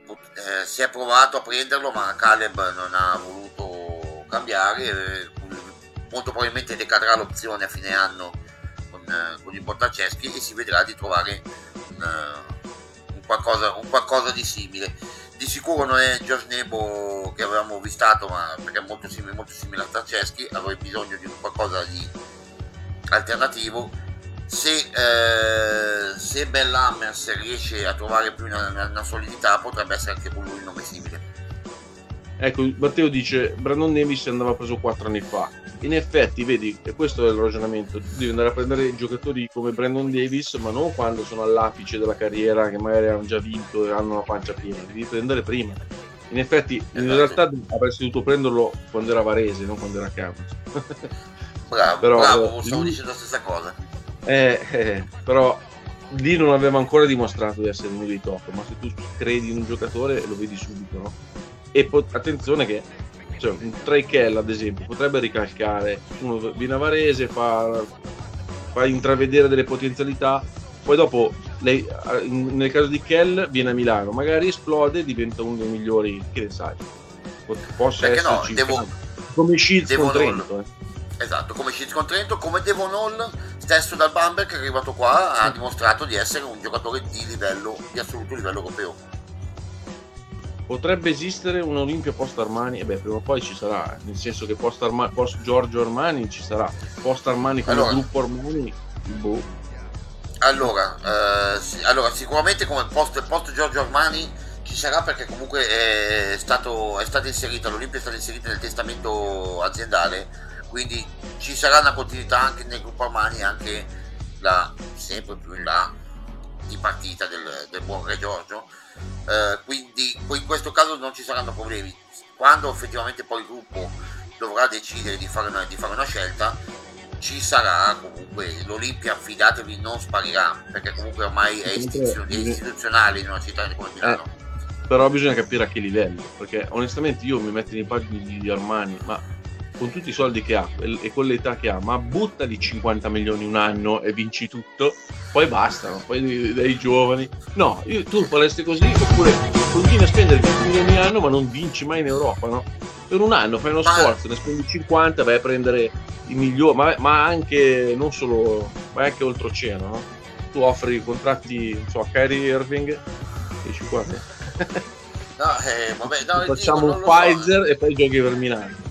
eh, si è provato a prenderlo ma Caleb non ha voluto cambiare eh, molto probabilmente decadrà l'opzione a fine anno con, eh, con i Bortaceschi e si vedrà di trovare un, eh, un, qualcosa, un, qualcosa, di simile di sicuro non è George Nebo che avevamo vistato ma perché è molto simile, molto simile a Tarceschi avrei bisogno di qualcosa di alternativo. Se, eh, se Hammers riesce a trovare più una, una, solidità potrebbe essere anche con lui un nome simile ecco Matteo dice Brandon Davis andava preso 4 anni fa in effetti vedi e questo è il ragionamento devi andare a prendere giocatori come Brandon Davis ma non quando sono all'apice della carriera che magari hanno già vinto e hanno una pancia piena devi prendere prima in effetti esatto. in realtà avresti dovuto prenderlo quando era Varese non quando era Campos bravo, Però, bravo stavo lui... dicendo la stessa cosa eh, eh, però lì non aveva ancora dimostrato di essere uno dei top, ma se tu credi in un giocatore lo vedi subito, no? E po- attenzione che cioè, un Trey ad esempio potrebbe ricalcare, uno viene a Varese, fa, fa intravedere delle potenzialità, poi dopo lei, nel caso di Kell viene a Milano, magari esplode e diventa uno dei migliori, che ne sai, possa Perché esserci no, devo, come Shields con Trento. Eh. Esatto, come Shields con Trento, come Devon Hall stesso dal Bamberg che è arrivato qua ha dimostrato di essere un giocatore di livello, di assoluto livello europeo. Potrebbe esistere un Olimpia post Armani, e beh, prima o poi ci sarà, nel senso che post, Armani, post Giorgio Armani ci sarà, post Armani come allora, gruppo Armani, boh. Allora, eh, sì, allora, sicuramente come post, post Giorgio Armani ci sarà perché comunque è stato, è stato inserito, l'Olimpia è stata inserita nel testamento aziendale quindi ci sarà una continuità anche nel gruppo Armani anche la, sempre più in là di partita del, del buon Re Giorgio eh, quindi in questo caso non ci saranno problemi. Quando effettivamente poi il gruppo dovrà decidere di fare una, di fare una scelta ci sarà comunque l'Olimpia fidatevi non sparirà perché comunque ormai è, istituzio- è istituzionale in una città come Milano. eh, però bisogna capire a che livello perché onestamente io mi metto nei panni di Armani ma con tutti i soldi che ha e con l'età che ha, ma buttali 50 milioni un anno e vinci tutto, poi bastano, poi dai giovani. No, io, tu faresti così oppure continui a spendere 20 milioni all'anno ma non vinci mai in Europa, no? Per un anno fai uno sforzo, ne spendi 50, vai a prendere i migliori, ma, ma anche non solo, ma anche oltreoceano, no? Tu offri contratti, non so, a Kyrie Irving e ci guardi. No, eh, vabbè, no, facciamo dico, un Pfizer so. e poi giochi per Milano.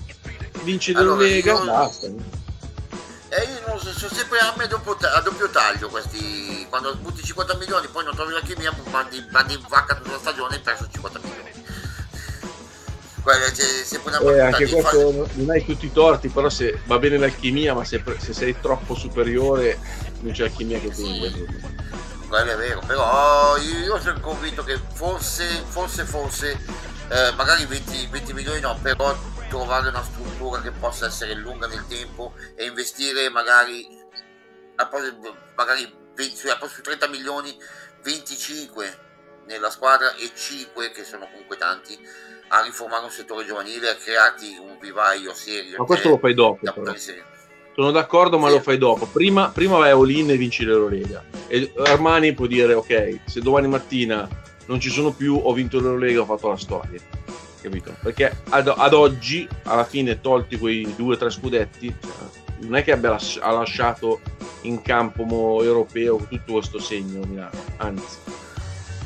Vinci allora, Lega, io... basta. E io non so, sono sempre a, doppio, a doppio taglio questi. Quando butti 50 milioni, poi non trovi la chimia, mandi, mandi in vacca tutta la stagione e hai perso 50 milioni. Guarda, c'è sempre una eh, anche questo fare... non hai tutti i torti, però se va bene l'alchimia, ma se, se sei troppo superiore non c'è alchimia che ti sì. Quello è vero, però io sono convinto che forse, forse, forse, eh, magari 20, 20 milioni no, però trovare una struttura che possa essere lunga nel tempo e investire magari, magari 20, su 30 milioni 25 nella squadra e 5 che sono comunque tanti a riformare un settore giovanile a crearti un vivaio serio ma questo lo fai dopo sono d'accordo ma sì. lo fai dopo. Prima, prima vai all in e vinci l'Eurolega. E Armani può dire ok se domani mattina non ci sono più ho vinto l'Eurolega ho fatto la storia capito? Perché ad, ad oggi, alla fine, tolti quei due o tre scudetti, non è che abbia lasci- ha lasciato in campo europeo tutto questo segno Milano, anzi.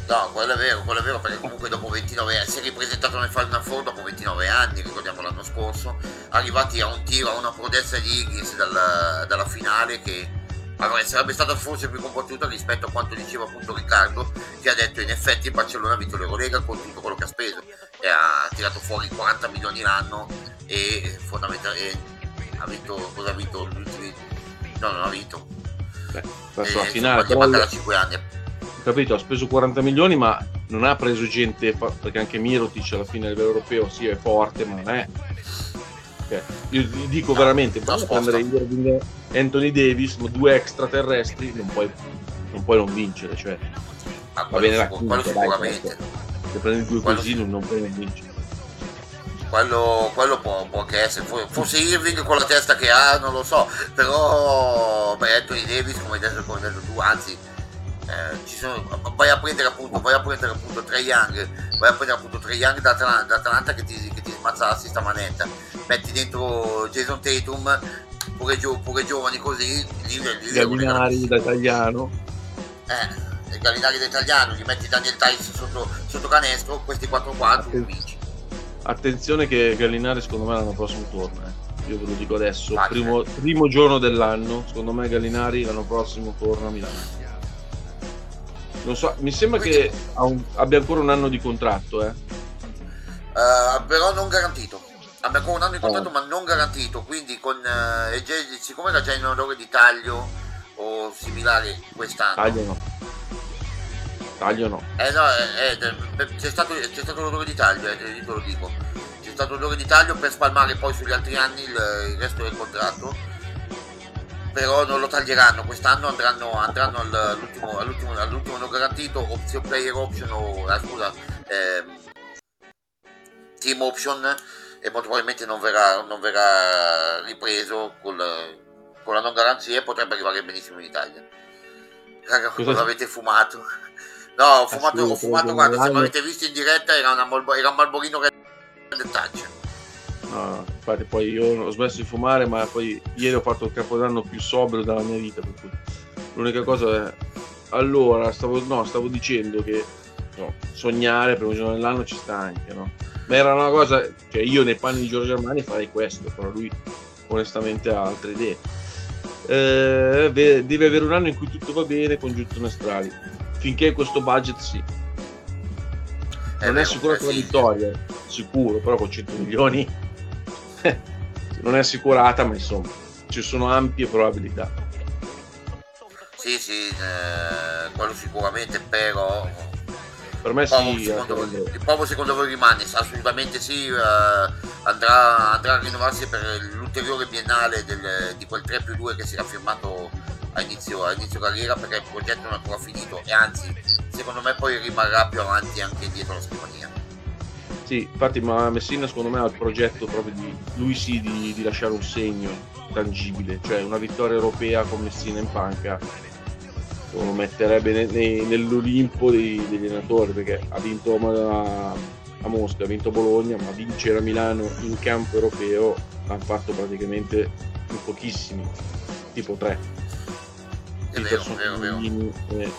No, quello è vero, quello è vero perché comunque dopo 29 anni si è ripresentato nel Final Four dopo 29 anni, ricordiamo l'anno scorso, arrivati a un tiro, a una prodezza di Higgins dalla, dalla finale che allora, sarebbe stata forse più combattuta rispetto a quanto diceva appunto Riccardo che ha detto in effetti Barcellona ha vinto l'Eurolega con tutto quello che ha speso. E ha tirato fuori 40 milioni l'anno e fondamentalmente ha vinto cosa ha vinto gli ultimi no non ha vinto. Beh, verso la finale però da 5 anni. Capito ha speso 40 milioni ma non ha preso gente perché anche Mirotic alla fine a livello europeo sì è forte ma non è okay. io dico veramente basta prendere Irving Anthony Davis ma due extraterrestri non puoi non, puoi non vincere cioè. Ah, va bene la quinta, sicuramente dai, se prendi due quello così non prendi vinci quello, quello può, può, che essere forse Irving con la testa che ha non lo so però beh, Anthony Davis come hai detto, come hai detto tu anzi eh, sono, vai a prendere appunto vai a prendere appunto Trey Young vai a prendere appunto Trey Young da Atlanta, da Atlanta che, ti, che ti smazza la sta manetta metti dentro Jason Tatum pure, gio, pure giovani così lì, lì Gallinari da italiano eh il Gallinari italiano, gli metti Daniel Tice sotto, sotto canestro, questi 4 qua tu vinci. Attenzione che Gallinari secondo me l'anno prossimo torna, eh. io ve lo dico adesso, primo, primo, giorno dell'anno, secondo me Gallinari l'anno prossimo torna a Milano. Non so, mi sembra Quindi, che un, abbia ancora un anno di contratto, eh. Uh, però non garantito. Abbia ancora un anno di contratto, oh. ma non garantito. Quindi, con, uh, siccome era già in onore di taglio o similare quest'anno, taglio no Taglio no. Eh no, eh, eh, c'è, stato, c'è stato l'odore di taglio, eh, io te lo dico. C'è stato l'odore di taglio per spalmare poi sugli altri anni il, il resto del contratto. Però non lo taglieranno, quest'anno andranno, andranno all'ultimo, all'ultimo, all'ultimo non garantito, option player option o eh, scusa, ehm, team option e molto probabilmente non verrà, non verrà ripreso col, con la non garanzia e potrebbe arrivare benissimo in Italia. Raga, cosa avete fumato? No, ho fumato, ho fumato guarda, se avete visto in diretta era, una era un Malborino Red Touch. No, infatti poi io ho smesso di fumare, ma poi ieri ho fatto il capodanno più sobrio della mia vita. Per cui l'unica cosa è. Allora, stavo, no, stavo dicendo che no, sognare per un giorno dell'anno ci sta anche, no? Ma era una cosa, cioè io nei panni di Giorgio Armani farei questo, però lui onestamente ha altre idee. Eh, deve avere un anno in cui tutto va bene con Giusto Nestrali finché questo budget sì. Non è, è assicurata la vittoria, sicuro, però con 100 milioni non è assicurata, ma insomma ci sono ampie probabilità. Sì, sì, eh, quello sicuramente, però per me sì. Secondo voi, il Povo secondo voi rimane? Assolutamente sì, eh, andrà, andrà, a rinnovarsi per l'ulteriore biennale del, di quel 3 più 2 che si era firmato a inizio, a inizio carriera perché il progetto non è ancora finito e anzi secondo me poi rimarrà più avanti anche dietro la scrivania. Sì, infatti ma Messina secondo me ha il progetto proprio di lui sì di, di lasciare un segno tangibile, cioè una vittoria europea con Messina in panca lo metterebbe ne, ne, nell'Olimpo dei, degli allenatori perché ha vinto a, a, Mosca, ha vinto Bologna, ma vincere a Milano in campo europeo l'hanno fatto praticamente in pochissimi, tipo tre è vero, vero, vero. E,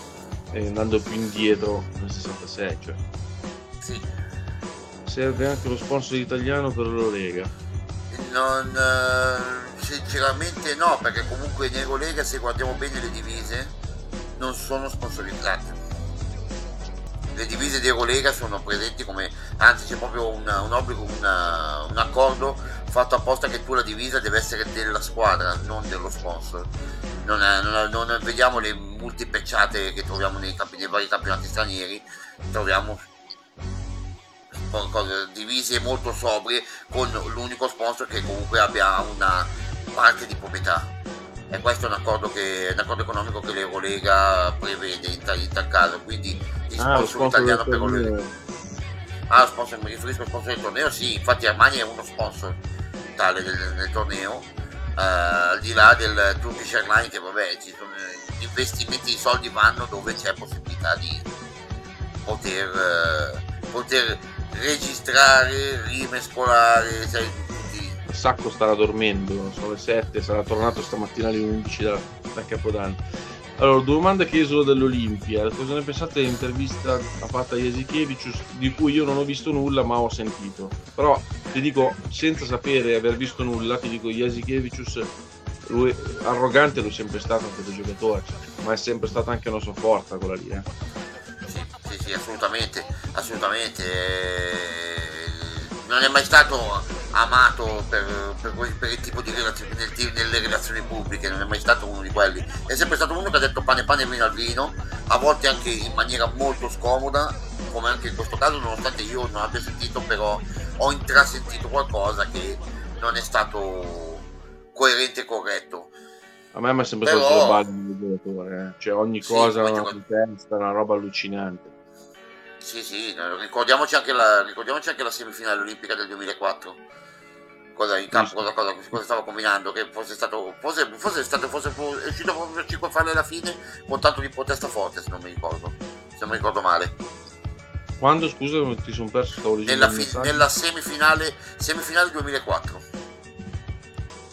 e andando più indietro nel 66 cioè. sì serve anche lo sponsor italiano per l'Eurolega. Non, eh, sinceramente no, perché comunque in Eurolega se guardiamo bene le divise non sono sponsorizzate. Le divise di Eurolega sono presenti come, anzi c'è proprio una, un obbligo, una, un accordo fatto apposta che tu la divisa deve essere della squadra, non dello sponsor. Non, è, non, non vediamo le multipecciate che troviamo nei, nei vari campionati stranieri, troviamo divise molto sobrie con l'unico sponsor che comunque abbia una parte di proprietà. E questo è un accordo, che, un accordo economico che l'Eurolega prevede in, tal, in tal caso quindi il ah, sponsor, italiano per l'Eurolega ah, sponsor, mi riferisco al sponsor del torneo sì infatti Armani è uno sponsor tale del, del torneo. Uh, al di là del Turkish Airlines che vabbè ci sono, gli investimenti di soldi vanno dove c'è possibilità di poter, uh, poter registrare, rimescolare, sai, tutti. Sacco starà dormendo, sono le 7, sarà tornato stamattina alle 11 da, da Capodanno. Allora, domanda che esula dell'Olimpia, cosa ne pensate dell'intervista fatta a Jasikevicius di cui io non ho visto nulla ma ho sentito? Però ti dico, senza sapere aver visto nulla, ti dico Jasikevicius lui arrogante lo è sempre stato anche da giocatore, ma è sempre stata anche una sua forza quella lì. Eh. Sì, sì, sì, assolutamente, assolutamente. Non è mai stato amato per, per, per il tipo di relazioni nel, nelle relazioni pubbliche, non è mai stato uno di quelli. È sempre stato uno che ha detto pane pane vino al vino, a volte anche in maniera molto scomoda, come anche in questo caso, nonostante io non abbia sentito, però ho intrasentito qualcosa che non è stato coerente e corretto. A me mi è sempre però... stato sbaglio il giocatore, eh. cioè ogni sì, cosa in testa, una roba allucinante. Sì, sì, ricordiamoci anche la, ricordiamoci anche la semifinale olimpica del 2004. Cosa in campo, cosa, cosa, cosa stava combinando? Che fosse stato, fosse, fosse stato, fosse riuscito a 5 farle alla fine con tanto di protesta forte, se non mi ricordo, se non mi ricordo male. Quando, scusa, ti sono perso? Nella, fi, nella semifinale, semifinale 2004.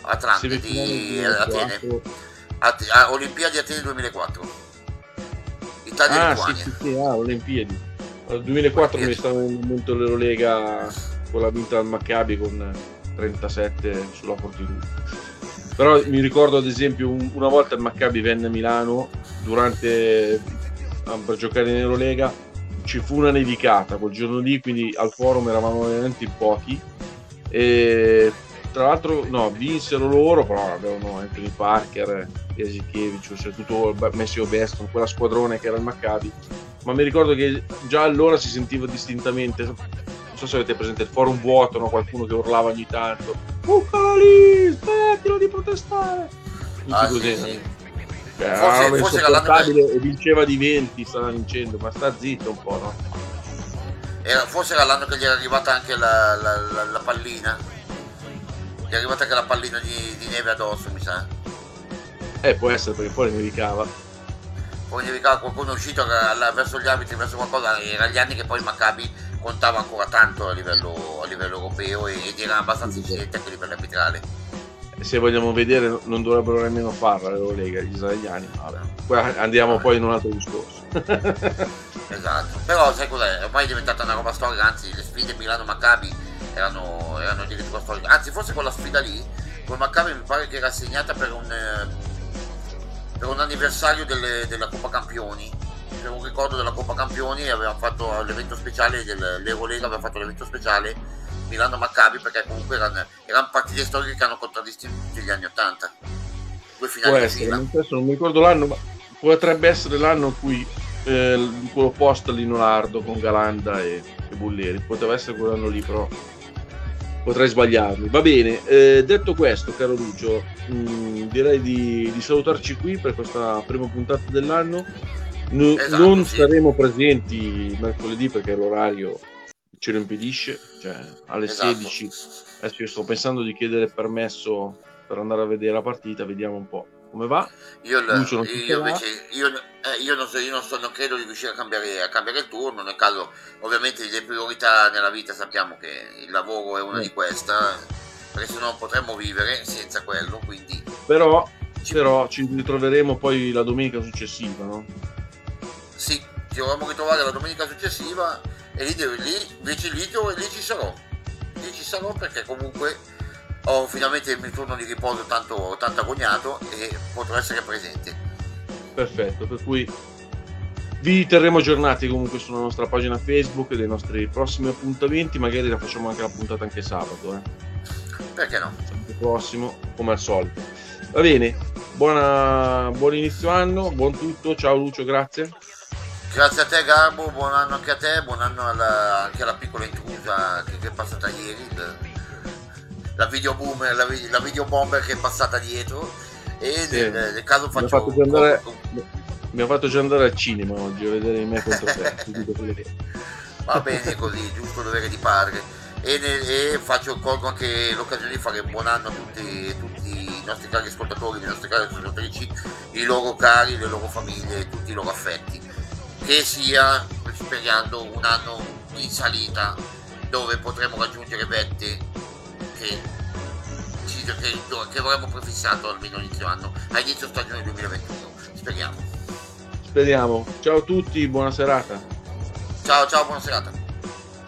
Atlante di Atene. At, a, Olimpiadi Atene 2004. Italia-Lituania. Ah, sì, sì, sì, ah, Olimpiadi. Nel 2004 mi stava nel momento dell'Eurolega con la vinta al Maccabi con 37 sulla Fortitudo. Però mi ricordo ad esempio una volta il Maccabi venne a Milano durante per giocare in Eurolega ci fu una nevicata quel giorno lì, quindi al forum eravamo veramente in pochi e tra l'altro no, vinsero loro, però avevano Anthony Parker, Jasikevich, cioè tutto Messio Beston, quella squadrone che era il Maccabi ma mi ricordo che già allora si sentiva distintamente non so se avete presente il forum vuoto no? qualcuno che urlava ogni tanto bucala lì smettilo di protestare ah, così sì, sì. Cioè, forse, forse era e vinceva di 20 stava vincendo ma sta zitto un po' no? Era, forse era l'anno che gli era arrivata anche la, la, la, la pallina è arrivata anche la pallina di, di neve addosso mi sa eh può essere perché poi nevicava poi ricordo qualcuno è uscito verso gli arbitri, verso qualcosa, erano gli anni che poi il Maccabi contava ancora tanto a livello, a livello europeo ed era abbastanza incidente anche a livello arbitrale. Se vogliamo vedere non dovrebbero nemmeno farla l'Eurolega gli israeliani, vabbè. Andiamo vabbè. poi in un altro discorso. esatto, però sai cos'è? Ormai è diventata una roba storica, anzi le sfide Milano-Maccabi erano, erano addirittura storiche, anzi forse quella sfida lì, con Maccabi mi pare che era assegnata per un eh, per un anniversario delle, della Coppa Campioni. Per un ricordo della Coppa Campioni avevamo fatto l'evento speciale dell'Eurolega aveva fatto l'evento speciale Milano Maccabi perché comunque erano, erano partite storiche che hanno contraddistinto gli anni 80 due finali Può essere, non mi ricordo l'anno ma potrebbe essere l'anno in cui eh, quello post Linolardo con Galanda e, e Bulleri. Poteva essere quell'anno lì però potrei sbagliarmi. Va bene, eh, detto questo, caro Lucio, mh, mm, direi di, di, salutarci qui per questa prima puntata dell'anno. No, esatto, non sì. saremo presenti mercoledì perché l'orario ce lo impedisce, cioè alle esatto. 16. Adesso io sto pensando di chiedere permesso per andare a vedere la partita, vediamo un po' come va. Io, Lucio, io, invece, io, eh, io, non, so, io non, so, non, credo di riuscire a cambiare, a cambiare, il turno, nel caso ovviamente le priorità nella vita sappiamo che il lavoro è una di queste, perché se no non potremmo vivere senza quello, quindi... Però ci, però ci ritroveremo poi la domenica successiva, no? Sì, ci dovremmo ritrovare la domenica successiva e lì, lì invece lì, lì ci sarò lì ci sarò perché comunque ho finalmente il mio turno di riposo tanto, tanto agognato e potrò essere presente perfetto per cui vi terremo aggiornati comunque sulla nostra pagina Facebook dei nostri prossimi appuntamenti magari la facciamo anche la puntata anche sabato eh. perché no? sabato prossimo come al solito va bene Buona, buon inizio anno buon tutto ciao Lucio grazie Grazie a te Garbo, buon anno anche a te, buon anno alla, anche alla piccola intrusa che, che è passata ieri, la video boomer, la, la, video bomber che è passata dietro e sì. nel, nel, caso faccio... Mi ha, andare, mi ha fatto già andare al cinema oggi a vedere me contro te. Va bene così, giusto dovere di padre. E, ne, e faccio, colgo anche l'occasione di fare un buon anno a tutti, tutti i nostri cari ascoltatori, le nostre cari ascoltatrici, i loro cari, le loro famiglie, tutti i loro affetti che sia, speriamo, un anno in salita dove potremo raggiungere vette che, che, che avremmo prefissato almeno inizio anno, a inizio stagione 2021. Speriamo. Speriamo. Ciao a tutti, buona serata. Ciao, ciao, buona serata.